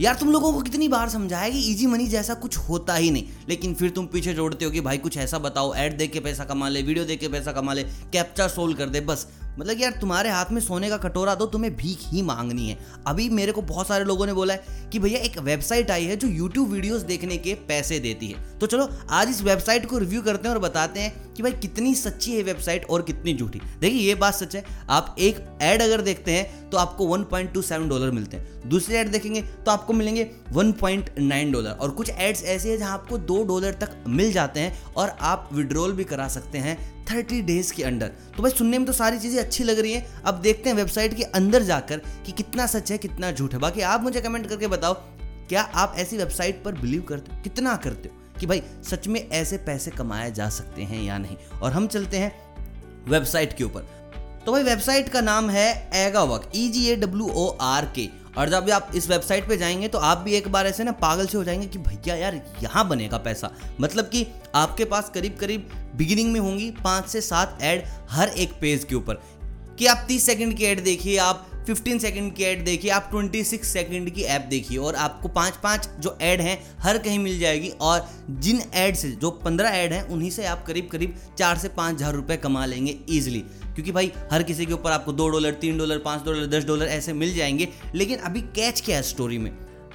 यार तुम लोगों को कितनी बार समझाया कि इजी मनी जैसा कुछ होता ही नहीं। लेकिन फिर तुम पीछे जोड़ते हो कि भाई कुछ ऐसा बताओ ऐड देख के पैसा कमा ले वीडियो देख के पैसा कमा ले कैप्चा सोल्व कर दे, बस। मतलब यार तुम्हारे हाथ में सोने का कटोरा दो तुम्हें भीख ही मांगनी है। अभी मेरे को बहुत सारे लोगों ने बोला है कि भैया एक वेबसाइट आई है जो यूट्यूब वीडियोस देखने के पैसे देती है। तो चलो आज इस वेबसाइट को रिव्यू करते हैं और बताते हैं कि भाई कितनी सच्ची है वेबसाइट और कितनी झूठी। देखिए, ये बात सच है। आप एक ऐड अगर देखते हैं तो आपको 1.27 डॉलर मिलते हैं। दूसरे ऐड देखेंगे तो आपको मिलेंगे 1.9 डॉलर और कुछ एड्स ऐसे हैं जहाँ आपको दो डॉलर तक मिल जाते हैं और आप विड्रॉल भी करा सकते हैं थर्टी डेज़ के अंडर तो भाई, सुनने में तो सारी चीज़ें अच्छी लग रही हैं। अब देखते हैं वेबसाइट के अंदर जाकर कि कितना सच है, कितना झूठ है। बाकी आप मुझे कमेंट करके बताओ, क्या आप ऐसी वेबसाइट पर बिलीव करते हो? कितना करते हो? कि भाई, सच में ऐसे पैसे कमाए जा सकते हैं या नहीं? और हम चलते हैं वेबसाइट के ऊपर। तो भाई, वेबसाइट का नाम है एगा work E G A W O R K और जब आप इस वेबसाइट पे जाएँगे तो आप भी एक बार ऐसे ना पागल से हो जाएँगे कि भैया यार, यहाँ बनेगा पैसा। मतलब कि आपके पास करीब करीब बिगिनिंग में होंगी पाँच से सात ऐड हर एक पेज के ऊपर। कि आप तीस सेकंड की ऐड देखिए, आप 15 सेकंड की ऐड देखिए, आप 26 सेकंड की ऐप देखिए और आपको पाँच पाँच जो ऐड हैं, हर कहीं मिल जाएगी और जिन ऐड से, जो 15 ऐड हैं, उन्हीं से आप करीब करीब चार से पाँच हज़ार रुपये कमा लेंगे ईजिली क्योंकि भाई, हर किसी के ऊपर आपको दो डॉलर तीन डॉलर पाँच डॉलर दस डॉलर ऐसे मिल जाएँगे, लेकिन अभी कैच क्या है स्टोरी में?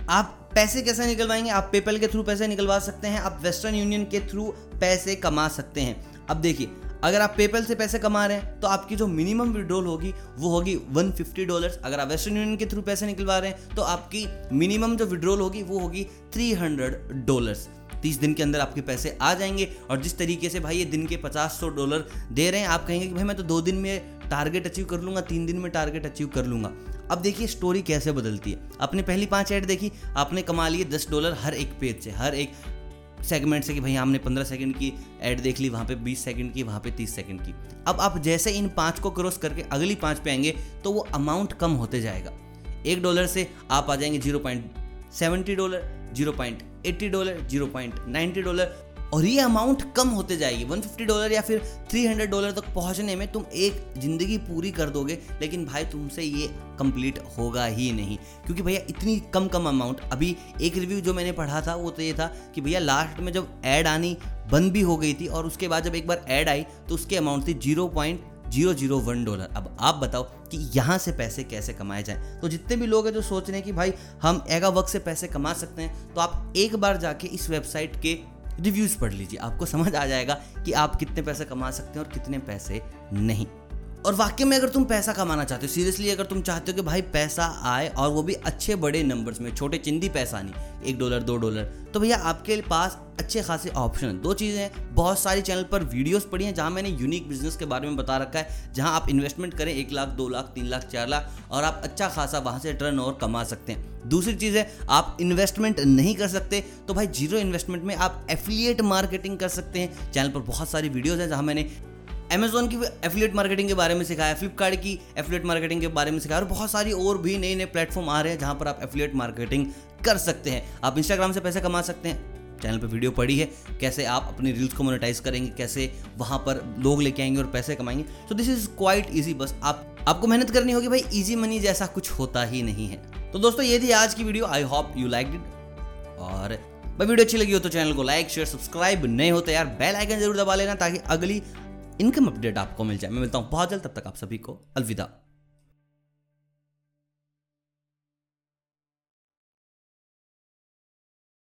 आप पैसे कैसे निकलवाएँगे? आप पेपल के थ्रू पैसे निकलवा सकते हैं, आप वेस्टर्न यूनियन के थ्रू पैसे कमा सकते हैं। अब देखिए अगर आप पेपल से पैसे कमा रहे हैं तो आपकी जो मिनिमम विड्रॉल होगी, वो होगी 150 डॉलर्स अगर आप वेस्टर्न यूनियन के थ्रू पैसे निकलवा रहे हैं तो आपकी मिनिमम जो विड्रॉल होगी, वो होगी 300 डॉलर्स तीस दिन के अंदर आपके पैसे आ जाएँगे, और जिस तरीके से भाई ये दिन के पचास सौ डॉलर दे रहे हैं, आप कहेंगे कि भाई मैं तो दो दिन में टारगेट अचीव कर लूँगा, तीन दिन में टारगेट अचीव कर लूँगा। अब देखिए स्टोरी कैसे बदलती है। आपने पहली पाँच ऐड देखी, आपने कमा लिए दस डॉलर हर एक पेज से, हर एक सेगमेंट से कि भाई हमने पंद्रह सेकंड की एड देख ली, वहाँ पे बीस सेकंड की, वहाँ पे तीस सेकंड की। अब आप जैसे इन पाँच को क्रॉस करके अगली पाँच पे आएँगे तो वो अमाउंट कम होते जाएगा। एक डॉलर से आप आ जाएँगे zero point seventy dollar zero point eighty dollar zero point ninety dollar और ये अमाउंट कम होते जाएगी। 150 डॉलर या फिर 300 डॉलर तक पहुँचने में तुम एक ज़िंदगी पूरी कर दोगे, लेकिन भाई तुमसे ये कंप्लीट होगा ही नहीं। क्योंकि भैया इतनी कम कम अमाउंट अभी एक रिव्यू जो मैंने पढ़ा था, वो तो ये था कि भैया लास्ट में जब ऐड आनी बंद भी हो गई थी और उसके बाद जब एक बार ऐड आई तो उसकी अमाउंट थी zero point zero zero one dollar. अब आप बताओ कि यहाँ से पैसे कैसे कमाए जाएँ? तो जितने भी लोग हैं जो सोच रहे हैं कि भाई हम एगा वर्क से पैसे कमा सकते हैं तो आप एक बार जाके इस वेबसाइट के रिव्यूज़ पढ़ लीजिए, आपको समझ आ जाएगा कि आप कितने पैसे कमा सकते हैं और कितने पैसे नहीं। और वाक्य में अगर तुम पैसा कमाना चाहते हो सीरियसली अगर तुम चाहते हो कि भाई पैसा आए और वो भी अच्छे बड़े नंबर्स में, छोटे चिंदी पैसा नहीं, एक डॉलर दो डॉलर तो भैया आपके पास अच्छे खासे ऑप्शन दो चीज़ें हैं। बहुत सारी चैनल पर वीडियोस पड़ी हैं जहाँ मैंने यूनिक बिज़नेस के बारे में बता रखा है, जहाँ आप इन्वेस्टमेंट करें एक लाख, दो लाख, तीन लाख, चार लाख और आप अच्छा खासा वहाँ से टर्न ओवर कमा सकते हैं। दूसरी चीज़ है, आप इन्वेस्टमेंट नहीं कर सकते तो भाई ज़ीरो इन्वेस्टमेंट में आप एफिलिएट मार्केटिंग कर सकते हैं। चैनल पर बहुत सारी वीडियोज़ हैं जहाँ मैंने अमेजोन की एफिलेट मार्केटिंग के बारे में सिखाया फ्लिपकार्ट की एफिलेट मार्केटिंग के बारे में सिखाया, और बहुत सारी और भी नए नए प्लेटफॉर्म आ रहे हैं जहाँ पर आप एफिलेट मार्केटिंग कर सकते हैं। आप इंस्टाग्राम से पैसे कमा सकते हैं। चैनल पे वीडियो पड़ी है, कैसे आप अपनी रील्स को मोनेटाइज करेंगे, कैसे वहाँ पर लोग लेके आएँगे और पैसे कमाएँगे। तो दिस इज़ क्वाइट ईजी बस आप, आपको मेहनत करनी होगी भाई इजी मनी जैसा कुछ होता ही नहीं है। तो दोस्तों, ये थी आज की video I hope you like it और भाई वीडियो अच्छी लगी हो तो चैनल को लाइक शेयर सब्सक्राइब नहीं होता यार बेल आइकन ज़रूर दबा लेना ताकि अगली इनकम अपडेट आपको मिल जाए। मैं मिलता हूँ बहुत जल्द, तब तक आप सभी को अलविदा।